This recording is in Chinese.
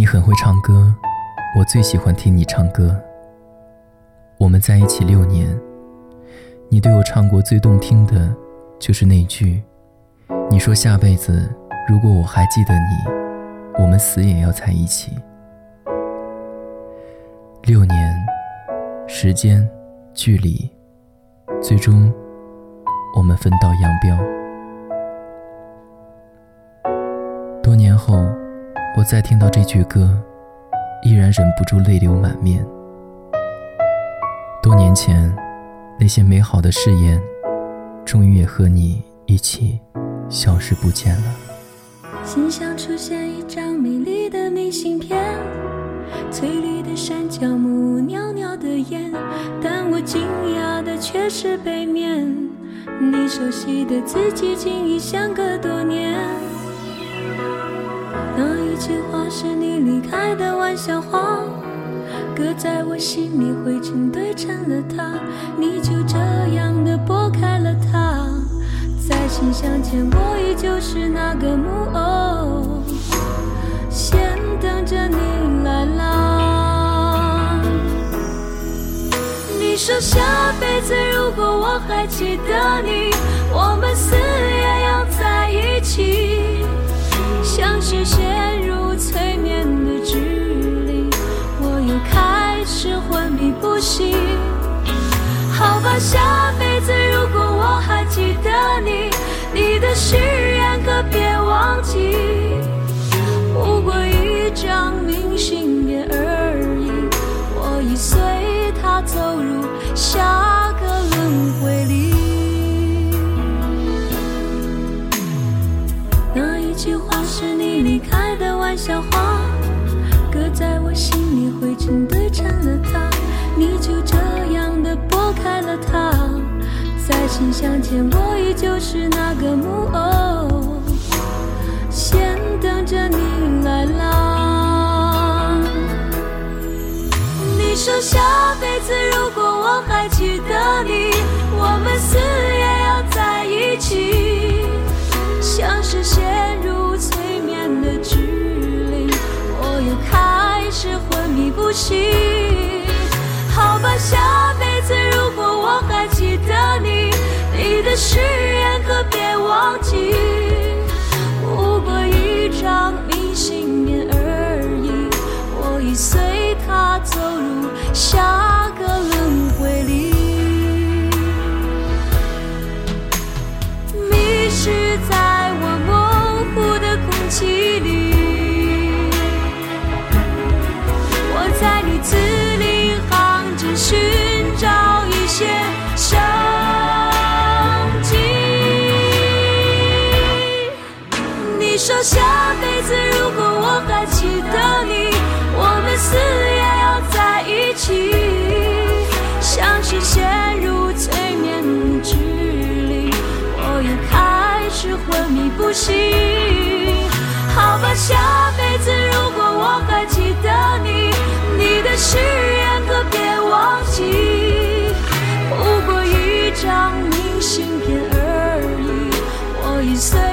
你很会唱歌，我最喜欢听你唱歌。我们在一起六年，你对我唱过最动听的，就是那句：“你说下辈子如果我还记得你，我们死也要在一起。”六年，时间，距离，最终，我们分道扬镳。多年后，我再听到这句歌，依然忍不住泪流满面。多年前，那些美好的誓言，终于也和你一起消失不见了。心上出现一张美丽的明信片，翠绿的山脚木，袅袅的烟，但我惊讶的却是背面，你熟悉的字迹，竟已相隔多年。情话是你离开的玩笑话，搁在我心里灰尘堆成了塔，你就这样的拨开了它，在信箱前我依旧是那个木偶，先等着你来啦。你说下辈子如果我还记得你，我们死你不行。好吧，下辈子如果我还记得你，你的誓言可别忘记。不过一张明信片而已，我已随它走入下个轮回里。那一句话。是你离开的玩笑话，搁在我心里灰尘堆成了塔，你就这样的拨开了它，在信箱前我依旧是那个木偶，先等着你来啦。你说下辈子如果我还记得你，我们死也要在一起，像是陷入催眠。的指令，我又开始昏迷不醒。的誓言可别忘记。是昏迷不醒好吧下辈子如果我还记得你你的誓言可别忘记。不过一张明信片而已我已随